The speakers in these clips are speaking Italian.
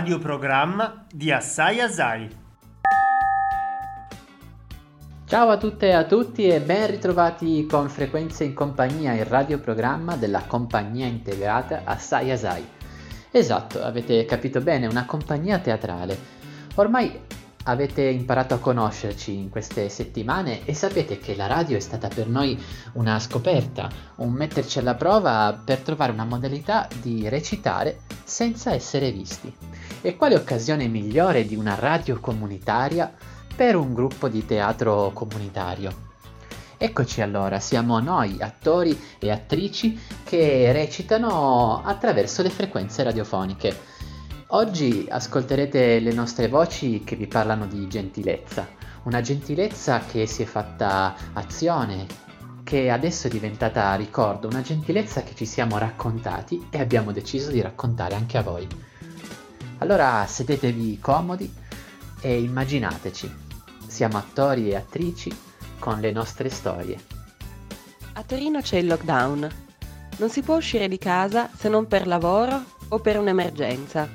radioprogramma di Assai Asai. Ciao a tutte e a tutti e ben ritrovati con Frequenze in Compagnia, il radioprogramma della compagnia integrata Assai Asai. Esatto, avete capito bene, una compagnia teatrale. Ormai avete imparato a conoscerci in queste settimane e sapete che la radio è stata per noi una scoperta, un metterci alla prova per trovare una modalità di recitare senza essere visti. E quale occasione migliore di una radio comunitaria per un gruppo di teatro comunitario? Eccoci allora, siamo noi, attori e attrici, che recitano attraverso le frequenze radiofoniche. Oggi ascolterete le nostre voci che vi parlano di gentilezza, una gentilezza che si è fatta azione, che adesso è diventata ricordo, una gentilezza che ci siamo raccontati e abbiamo deciso di raccontare anche a voi. Allora sedetevi comodi e immaginateci, siamo attori e attrici con le nostre storie. A Torino c'è il lockdown. Non si può uscire di casa se non per lavoro o per un'emergenza.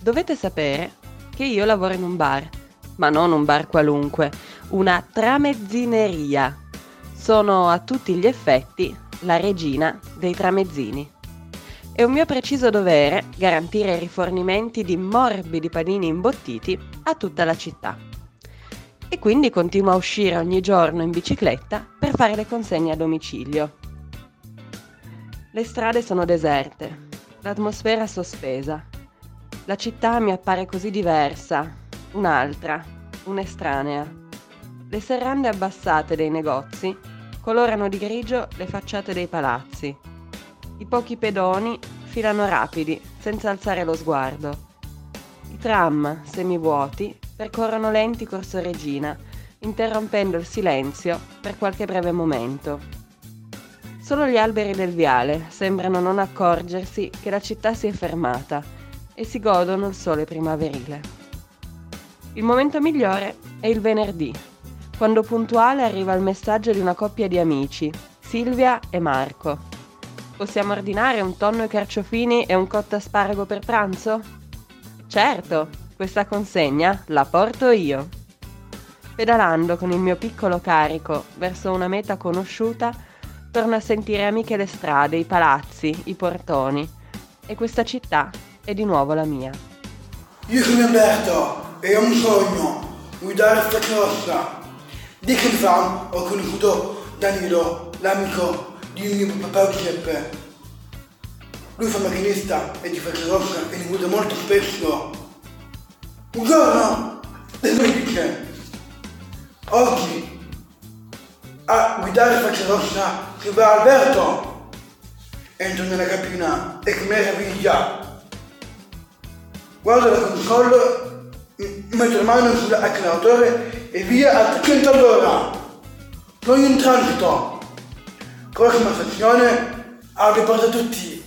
Dovete sapere che io lavoro in un bar, ma non un bar qualunque, una tramezzineria. Sono a tutti gli effetti la regina dei tramezzini. È un mio preciso dovere garantire rifornimenti di morbidi panini imbottiti a tutta la città. E quindi continuo a uscire ogni giorno in bicicletta per fare le consegne a domicilio. Le strade sono deserte, l'atmosfera sospesa la città mi appare così diversa, un'altra, un'estranea. Le serrande abbassate dei negozi colorano di grigio le facciate dei palazzi. I pochi pedoni filano rapidi, senza alzare lo sguardo. I tram, semivuoti, percorrono lenti Corso Regina, interrompendo il silenzio per qualche breve momento. Solo gli alberi del viale sembrano non accorgersi che la città si è fermata e si godono il sole primaverile. Il momento migliore è il venerdì, quando puntuale arriva il messaggio di una coppia di amici, Silvia e Marco. Possiamo ordinare un tonno e carciofini e un cotto asparago per pranzo? Certo, questa consegna la porto io. Pedalando con il mio piccolo carico verso una meta conosciuta, torno a sentire amiche le strade, i palazzi, i portoni e questa città è di nuovo la mia. Io sono Alberto e ho un sogno, guidare Stacca Rossa. Di che ho conosciuto Danilo, l'amico di mio papà Giuseppe. Lui fa macchinista e di Stacca Rossa e li guida molto spesso. Un giorno, e lui dice, oggi a guidare Stacca Rossa si va Alberto. Entro nella cabina e che meraviglia! guardo la console, metto la mano sull'acceleratore e via a 300 all'ora. Sono in transito. Prossima stazione, apri porta tutti.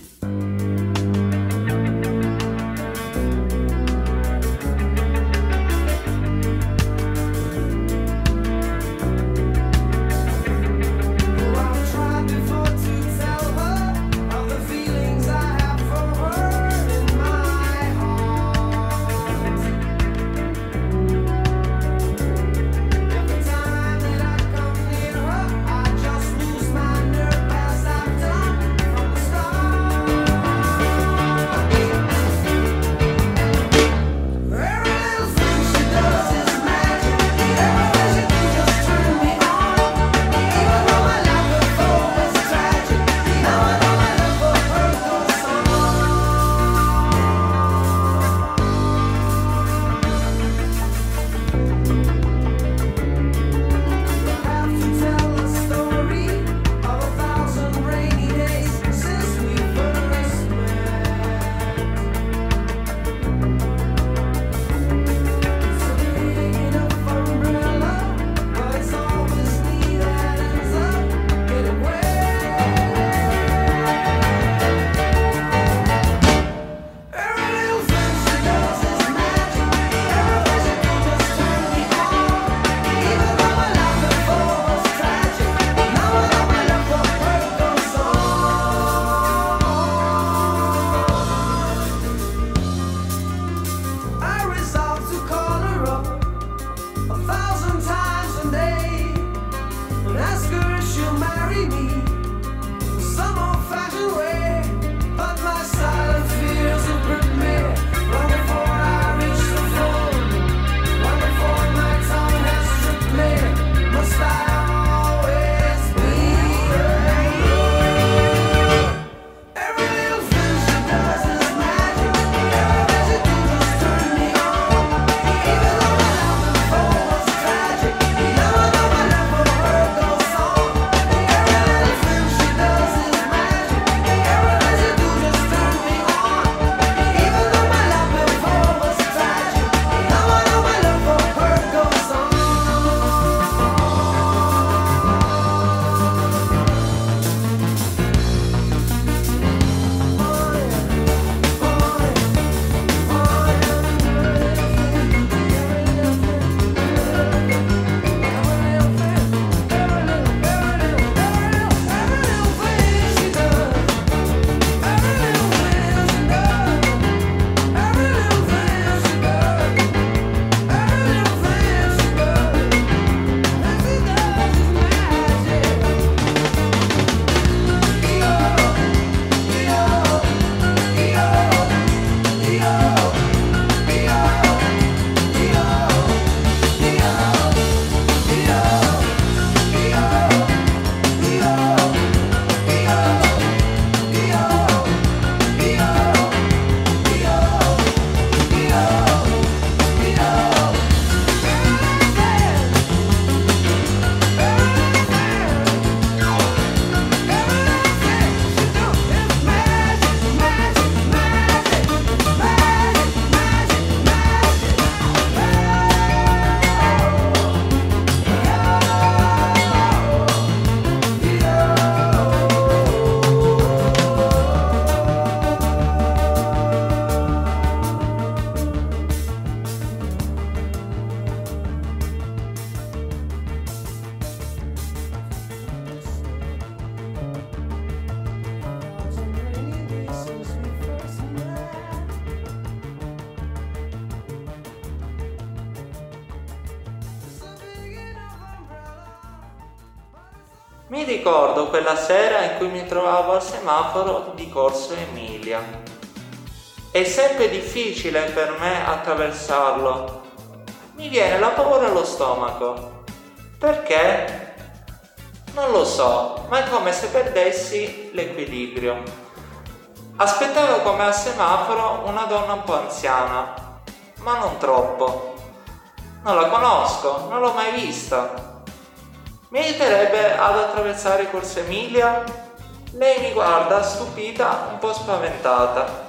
Semaforo di Corso Emilia. È sempre difficile per me attraversarlo. Mi viene la paura allo stomaco. Perché? Non lo so, ma è come se perdessi l'equilibrio. Aspettavo come al semaforo una donna un po' anziana, ma non troppo. Non la conosco, non l'ho mai vista. Mi aiuterebbe ad attraversare Corso Emilia? Lei mi guarda stupita, un po' spaventata.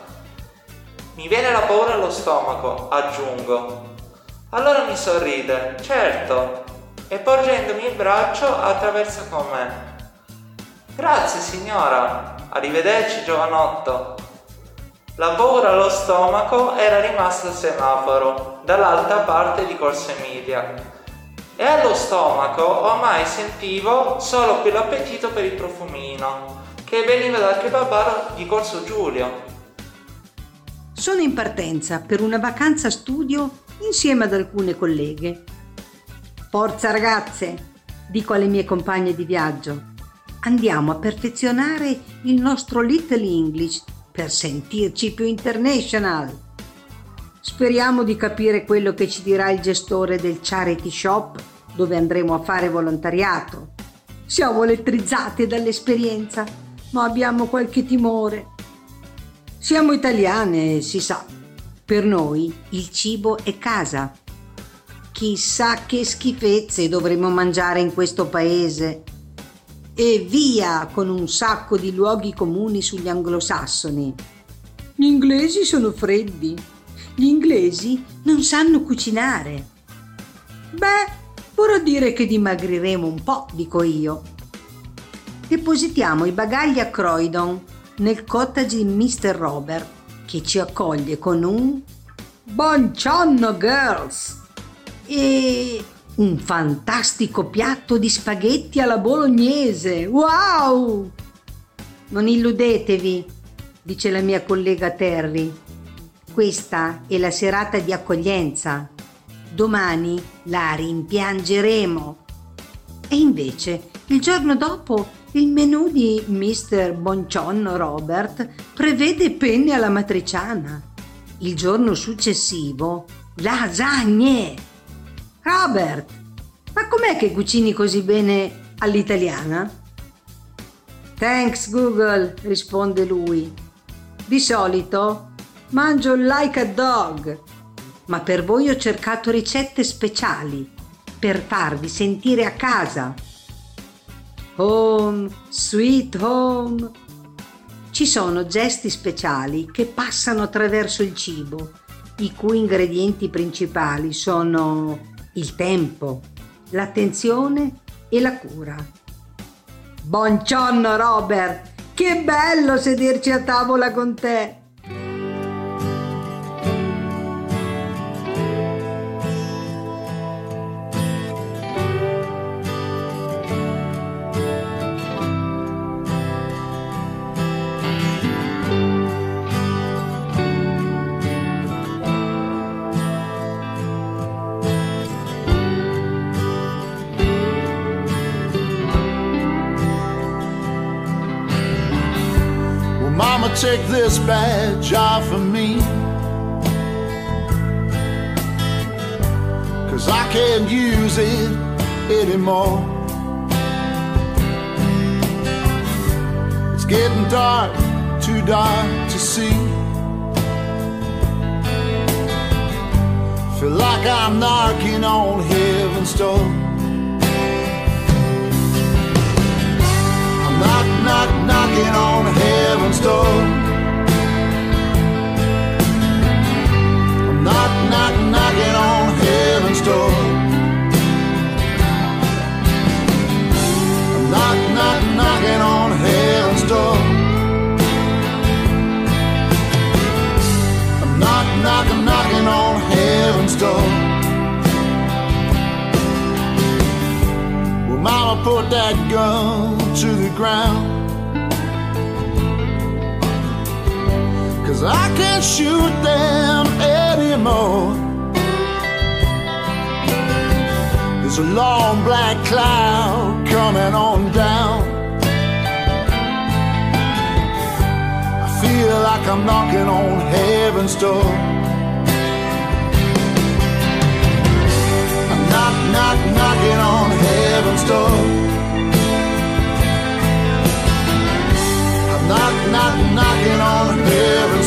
Mi viene la paura allo stomaco, aggiungo. Allora mi sorride, certo, e porgendomi il braccio attraversa con me. Grazie signora, arrivederci giovanotto. La paura allo stomaco era rimasta al semaforo, dall'altra parte di Corso Emilia e allo stomaco ormai sentivo solo quell'appetito per il profumino che veniva dal kebabaro di Corso Giulio. Sono in partenza per una vacanza studio insieme ad alcune colleghe. Forza ragazze, dico alle mie compagne di viaggio, andiamo a perfezionare il nostro Little English per sentirci più international. Speriamo di capire quello che ci dirà il gestore del charity shop dove andremo a fare volontariato. Siamo elettrizzati dall'esperienza, ma abbiamo qualche timore. Siamo italiane, si sa. Per noi il cibo è casa. Chissà che schifezze dovremo mangiare in questo paese. E via con un sacco di luoghi comuni sugli anglosassoni. Gli inglesi sono freddi. Gli inglesi non sanno cucinare. Beh, vorrà dire che dimagriremo un po', dico io. Depositiamo i bagagli a Croydon, nel cottage di Mr. Robert, che ci accoglie con un Buongiorno girls! E un fantastico piatto di spaghetti alla bolognese. Wow! Non illudetevi, dice la mia collega Terry. Questa è la serata di accoglienza. Domani la rimpiangeremo. E invece, il giorno dopo, il menù di Mr. Boncionno Robert prevede penne alla matriciana. Il giorno successivo, lasagne. Robert, ma com'è che cucini così bene all'italiana? Thanks Google, risponde lui. Di solito Mangio like a dog. Ma per voi ho cercato ricette speciali per farvi sentire a casa. Home, sweet home. Ci sono gesti speciali che passano attraverso il cibo, i cui ingredienti principali sono il tempo, l'attenzione e la cura. Buongiorno Robert, che bello sederci a tavola con te! This badge off of me. Cause I can't use it anymore. It's getting dark, too dark to see. Feel like I'm knocking on heaven's door. I'm knock, knock, knocking on heaven's door. Knock, knock, knocking on heaven's door. Knock, knock, knocking on heaven's door. Knock, knock, knocking on heaven's door. Well, Mama put that gun to the ground. Cause I can't shoot them anymore. There's a long black cloud coming on down. I feel like I'm knocking on heaven's door. I'm knock, knock, knocking on heaven's door. I'm knock, knock, knocking on heaven's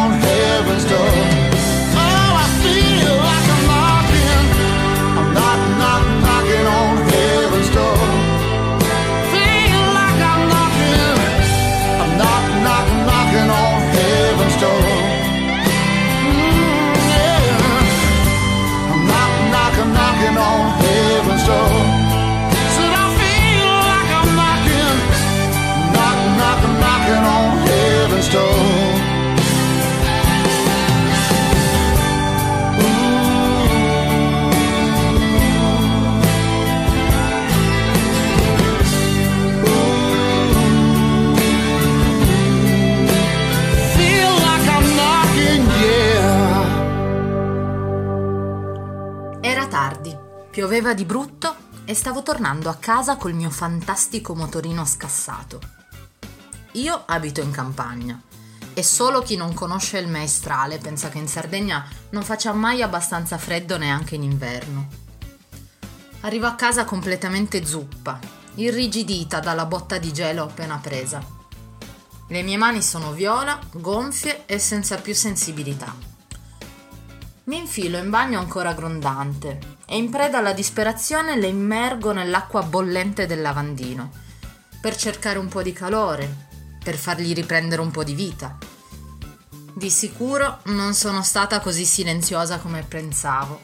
pioveva di brutto e stavo tornando a casa col mio fantastico motorino scassato. Io abito in campagna e solo chi non conosce il maestrale pensa che in Sardegna non faccia mai abbastanza freddo neanche in inverno. Arrivo a casa completamente zuppa, irrigidita dalla botta di gelo appena presa. Le mie mani sono viola, gonfie e senza più sensibilità. Mi infilo in bagno ancora grondante e in preda alla disperazione le immergo nell'acqua bollente del lavandino per cercare un po' di calore, per fargli riprendere un po' di vita. Di sicuro non sono stata così silenziosa come pensavo,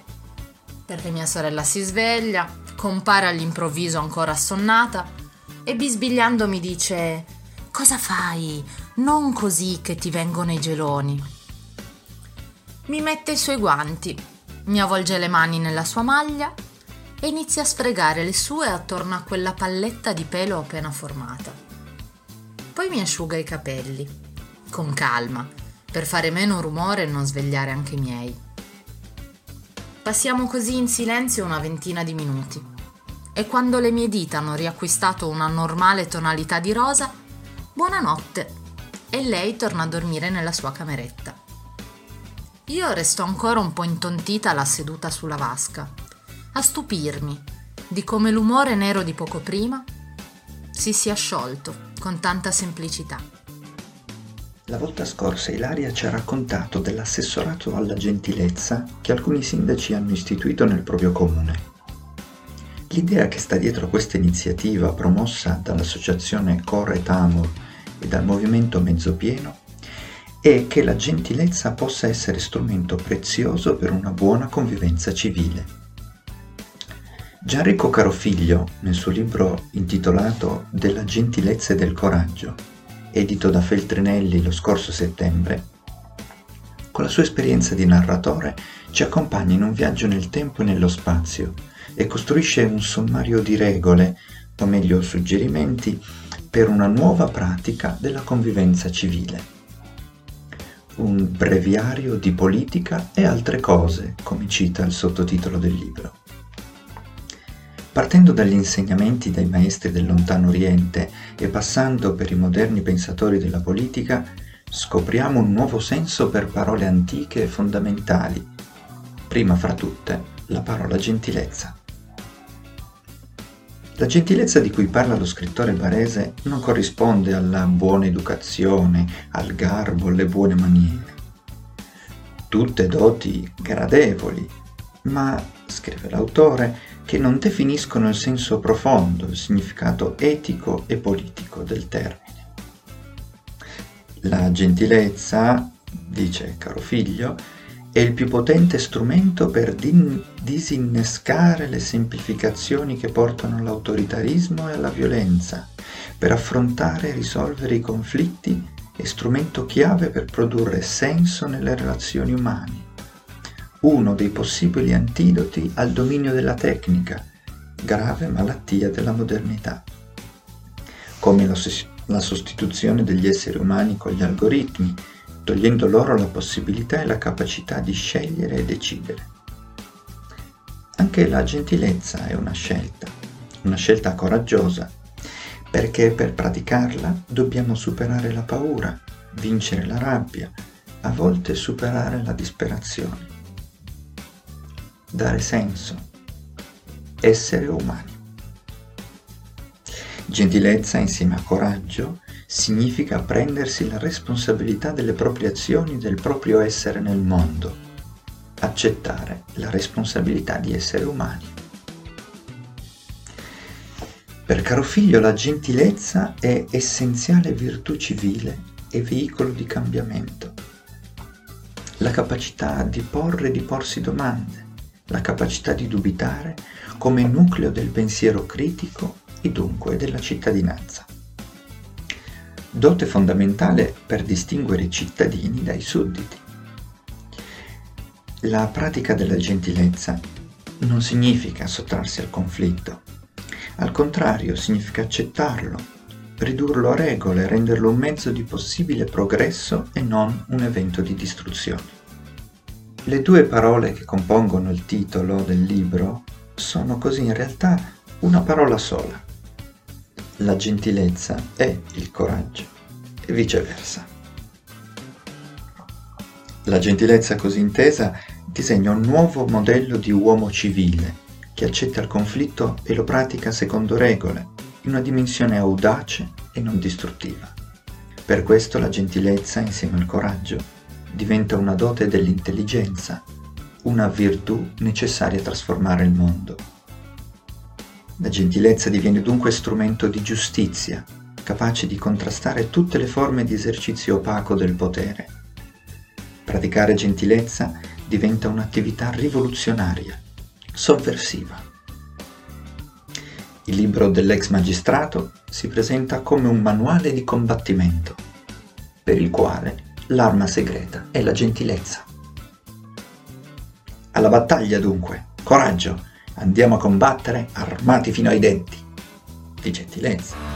perché mia sorella si sveglia, compare all'improvviso ancora assonnata e bisbigliando mi dice Cosa fai? Non così che ti vengono i geloni. Mi mette i suoi guanti, mi avvolge le mani nella sua maglia e inizia a sfregare le sue attorno a quella palletta di pelo appena formata. Poi mi asciuga i capelli, con calma, per fare meno rumore e non svegliare anche i miei. Passiamo così in silenzio una ventina di minuti e quando le mie dita hanno riacquistato una normale tonalità di rosa, buonanotte e lei torna a dormire nella sua cameretta. Io resto ancora un po' intontita là seduta sulla vasca, a stupirmi di come l'umore nero di poco prima si sia sciolto con tanta semplicità. La volta scorsa Ilaria ci ha raccontato dell'assessorato alla gentilezza che alcuni sindaci hanno istituito nel proprio comune. L'idea che sta dietro questa iniziativa promossa dall'associazione Core Tamur e dal movimento Mezzopieno è che la gentilezza possa essere strumento prezioso per una buona convivenza civile. Gianrico Carofiglio, nel suo libro intitolato Della gentilezza e del coraggio, edito da Feltrinelli lo scorso settembre, con la sua esperienza di narratore ci accompagna in un viaggio nel tempo e nello spazio e costruisce un sommario di regole, o meglio suggerimenti, per una nuova pratica della convivenza civile. Un breviario di politica e altre cose, come cita il sottotitolo del libro. Partendo dagli insegnamenti dei maestri del lontano Oriente e passando per i moderni pensatori della politica, scopriamo un nuovo senso per parole antiche e fondamentali, prima fra tutte la parola gentilezza. La gentilezza di cui parla lo scrittore barese non corrisponde alla buona educazione, al garbo, alle buone maniere. Tutte doti gradevoli, ma, scrive l'autore, che non definiscono il senso profondo, il significato etico e politico del termine. La gentilezza, dice caro figlio, è il più potente strumento per din- disinnescare le semplificazioni che portano all'autoritarismo e alla violenza, per affrontare e risolvere i conflitti è strumento chiave per produrre senso nelle relazioni umane, uno dei possibili antidoti al dominio della tecnica, grave malattia della modernità, come la sostituzione degli esseri umani con gli algoritmi, togliendo loro la possibilità e la capacità di scegliere e decidere. Anche la gentilezza è una scelta, una scelta coraggiosa, perché per praticarla dobbiamo superare la paura, vincere la rabbia, a volte superare la disperazione. Dare senso, essere umani. Gentilezza insieme a coraggio significa prendersi la responsabilità delle proprie azioni e del proprio essere nel mondo, accettare la responsabilità di essere umani. Per caro figlio la gentilezza è essenziale virtù civile e veicolo di cambiamento. La capacità di porre e di porsi domande, la capacità di dubitare come nucleo del pensiero critico e dunque della cittadinanza. Dote fondamentale per distinguere i cittadini dai sudditi. La pratica della gentilezza non significa sottrarsi al conflitto, al contrario significa accettarlo, ridurlo a regole, renderlo un mezzo di possibile progresso e non un evento di distruzione. Le due parole che compongono il titolo del libro sono così in realtà una parola sola. La gentilezza è il coraggio e viceversa. La gentilezza così intesa disegna un nuovo modello di uomo civile che accetta il conflitto e lo pratica secondo regole, in una dimensione audace e non distruttiva. Per questo la gentilezza insieme al coraggio diventa una dote dell'intelligenza, una virtù necessaria a trasformare il mondo. La gentilezza diviene dunque strumento di giustizia, capace di contrastare tutte le forme di esercizio opaco del potere. Praticare gentilezza diventa un'attività rivoluzionaria, sovversiva. Il libro dell'ex magistrato si presenta come un manuale di combattimento, per il quale l'arma segreta è la gentilezza. Alla battaglia dunque, coraggio, andiamo a combattere armati fino ai denti, di gentilezza.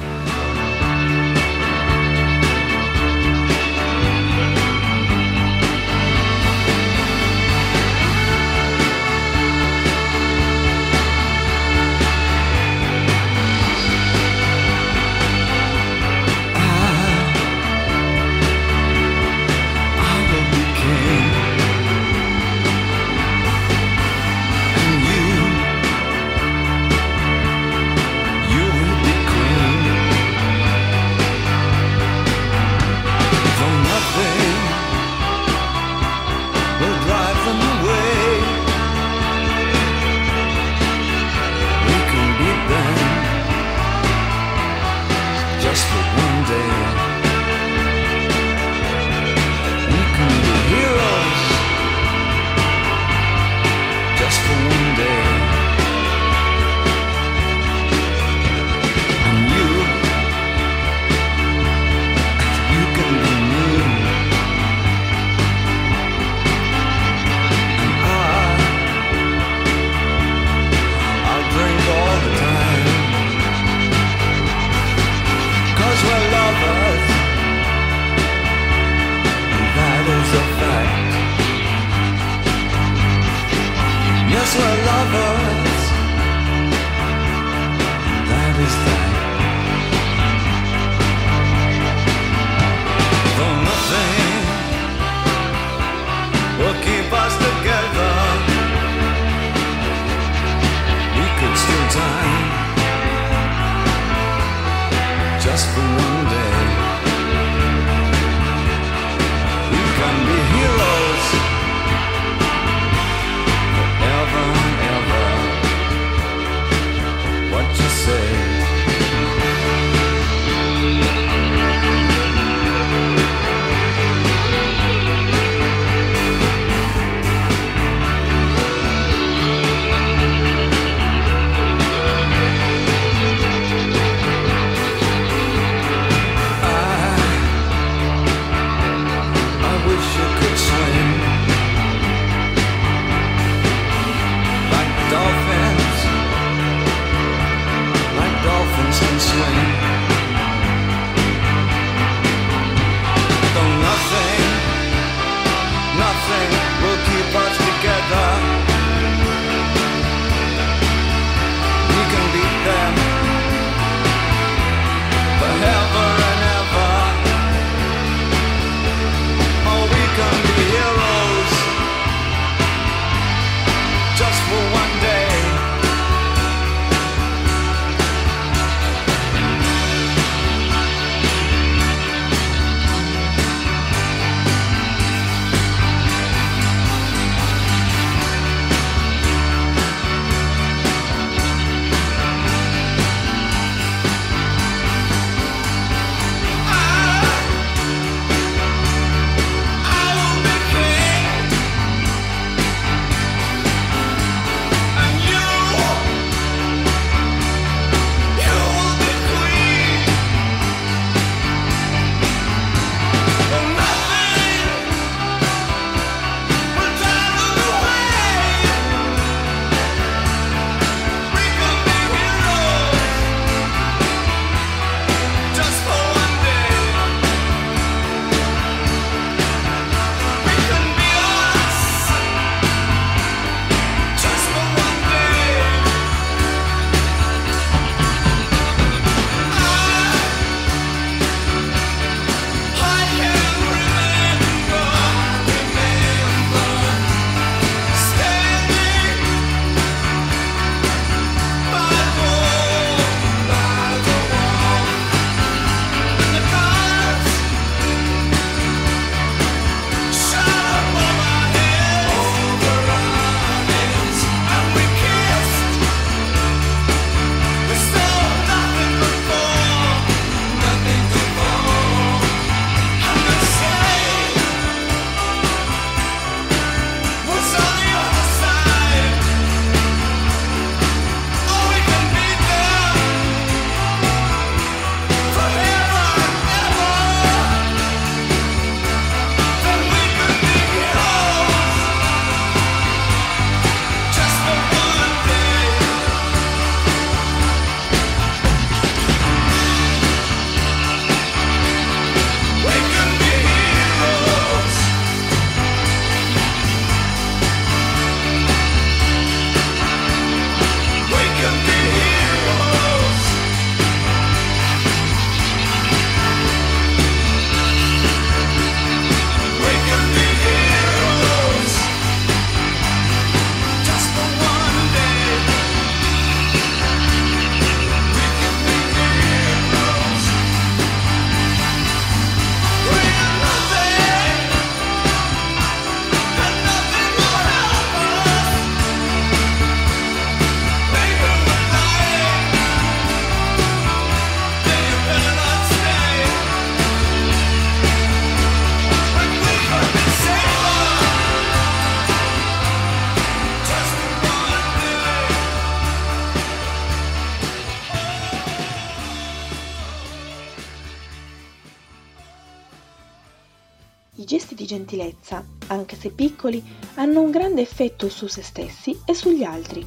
Gentilezza, anche se piccoli, hanno un grande effetto su se stessi e sugli altri.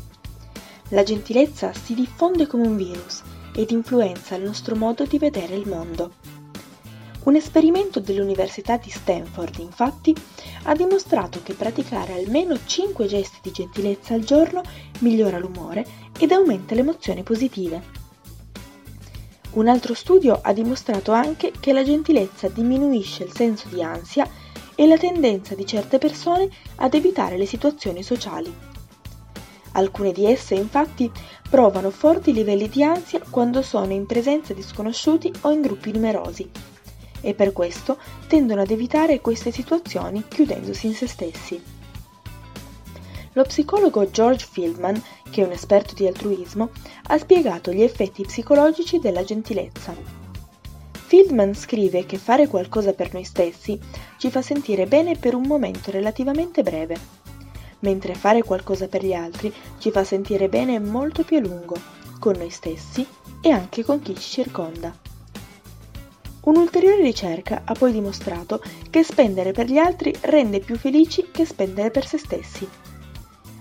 La gentilezza si diffonde come un virus ed influenza il nostro modo di vedere il mondo. Un esperimento dell'Università di Stanford, infatti, ha dimostrato che praticare almeno 5 gesti di gentilezza al giorno migliora l'umore ed aumenta le emozioni positive. Un altro studio ha dimostrato anche che la gentilezza diminuisce il senso di ansia e la tendenza di certe persone ad evitare le situazioni sociali. Alcune di esse infatti provano forti livelli di ansia quando sono in presenza di sconosciuti o in gruppi numerosi e per questo tendono ad evitare queste situazioni chiudendosi in se stessi. Lo psicologo George Fieldman, che è un esperto di altruismo, ha spiegato gli effetti psicologici della gentilezza. Fieldman scrive che fare qualcosa per noi stessi ci fa sentire bene per un momento relativamente breve, mentre fare qualcosa per gli altri ci fa sentire bene molto più a lungo, con noi stessi e anche con chi ci circonda. Un'ulteriore ricerca ha poi dimostrato che spendere per gli altri rende più felici che spendere per se stessi.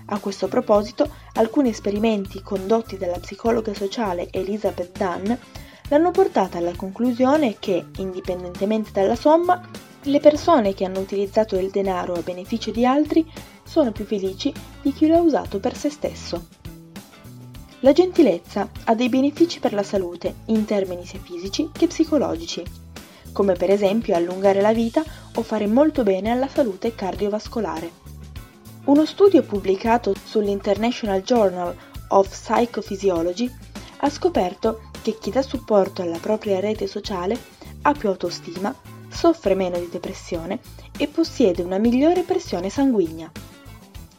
A questo proposito, alcuni esperimenti condotti dalla psicologa sociale Elizabeth Dunn l'hanno portata alla conclusione che, indipendentemente dalla somma, le persone che hanno utilizzato il denaro a beneficio di altri sono più felici di chi lo ha usato per se stesso. La gentilezza ha dei benefici per la salute in termini sia fisici che psicologici, come per esempio allungare la vita o fare molto bene alla salute cardiovascolare. Uno studio pubblicato sull'International Journal of Psychophysiology ha scoperto che chi dà supporto alla propria rete sociale ha più autostima, soffre meno di depressione e possiede una migliore pressione sanguigna.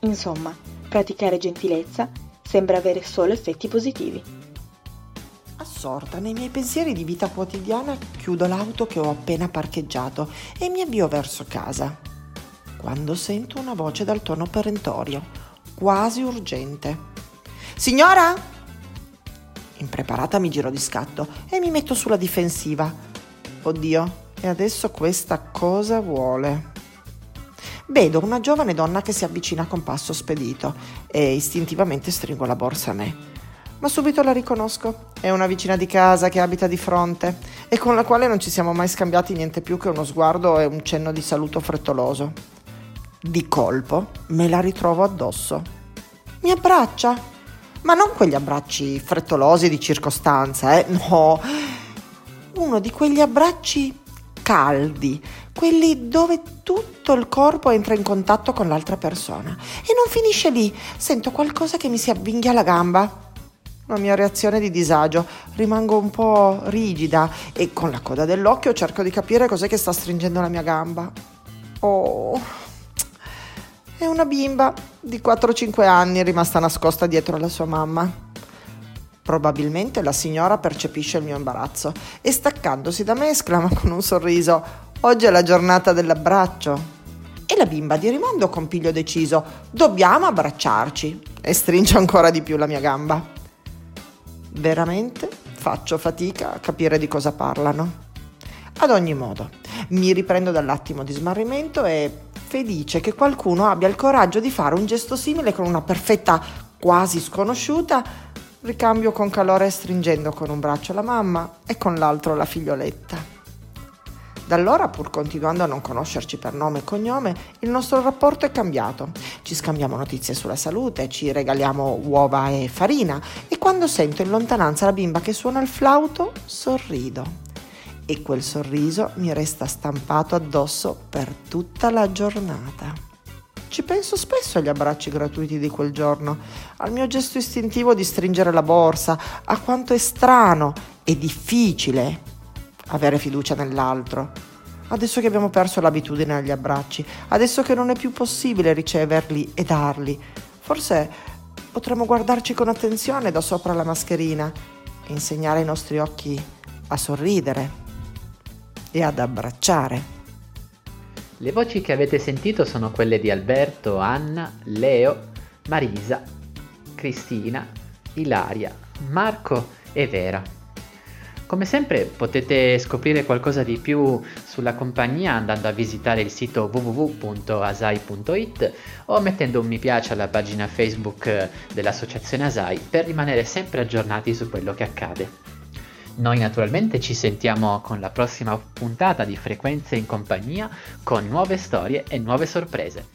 Insomma, praticare gentilezza sembra avere solo effetti positivi. Assorta nei miei pensieri di vita quotidiana, chiudo l'auto che ho appena parcheggiato e mi avvio verso casa quando sento una voce dal tono perentorio, quasi urgente. Signora? Impreparata mi giro di scatto e mi metto sulla difensiva. Oddio, e adesso questa cosa vuole? Vedo una giovane donna che si avvicina con passo spedito e istintivamente stringo la borsa a me. Ma subito la riconosco. È una vicina di casa che abita di fronte e con la quale non ci siamo mai scambiati niente più che uno sguardo e un cenno di saluto frettoloso. Di colpo me la ritrovo addosso. Mi abbraccia, ma non quegli abbracci frettolosi di circostanza, eh? No, uno di quegli abbracci caldi, quelli dove tutto il corpo entra in contatto con l'altra persona. E non finisce lì, sento qualcosa che mi si avvinghia la gamba. La mia reazione di disagio, rimango un po' rigida e con la coda dell'occhio cerco di capire cos'è che sta stringendo la mia gamba. Oh, è una bimba di 4-5 anni rimasta nascosta dietro alla sua mamma. Probabilmente la signora percepisce il mio imbarazzo e staccandosi da me esclama con un sorriso: Oggi è la giornata dell'abbraccio. E la bimba di rimando con piglio deciso: Dobbiamo abbracciarci. E stringe ancora di più la mia gamba. Veramente faccio fatica a capire di cosa parlano. Ad ogni modo, mi riprendo dall'attimo di smarrimento e felice che qualcuno abbia il coraggio di fare un gesto simile con una perfetta quasi sconosciuta, ricambio con calore stringendo con un braccio la mamma e con l'altro la figlioletta. Da allora, pur continuando a non conoscerci per nome e cognome, il nostro rapporto è cambiato. Ci scambiamo notizie sulla salute, ci regaliamo uova e farina e quando sento in lontananza la bimba che suona il flauto, sorrido e quel sorriso mi resta stampato addosso per tutta la giornata. Ci penso spesso agli abbracci gratuiti di quel giorno, al mio gesto istintivo di stringere la borsa, a quanto è strano e difficile avere fiducia nell'altro. Adesso che abbiamo perso l'abitudine agli abbracci, adesso che non è più possibile riceverli e darli, forse potremmo guardarci con attenzione da sopra la mascherina e insegnare ai nostri occhi a sorridere e ad abbracciare. Le voci che avete sentito sono quelle di Alberto, Anna, Leo, Marisa, Cristina, Ilaria, Marco e Vera. Come sempre potete scoprire qualcosa di più sulla compagnia andando a visitare il sito www.asai.it o mettendo un mi piace alla pagina Facebook dell'associazione Asai per rimanere sempre aggiornati su quello che accade. Noi naturalmente ci sentiamo con la prossima puntata di Frequenze in compagnia con nuove storie e nuove sorprese.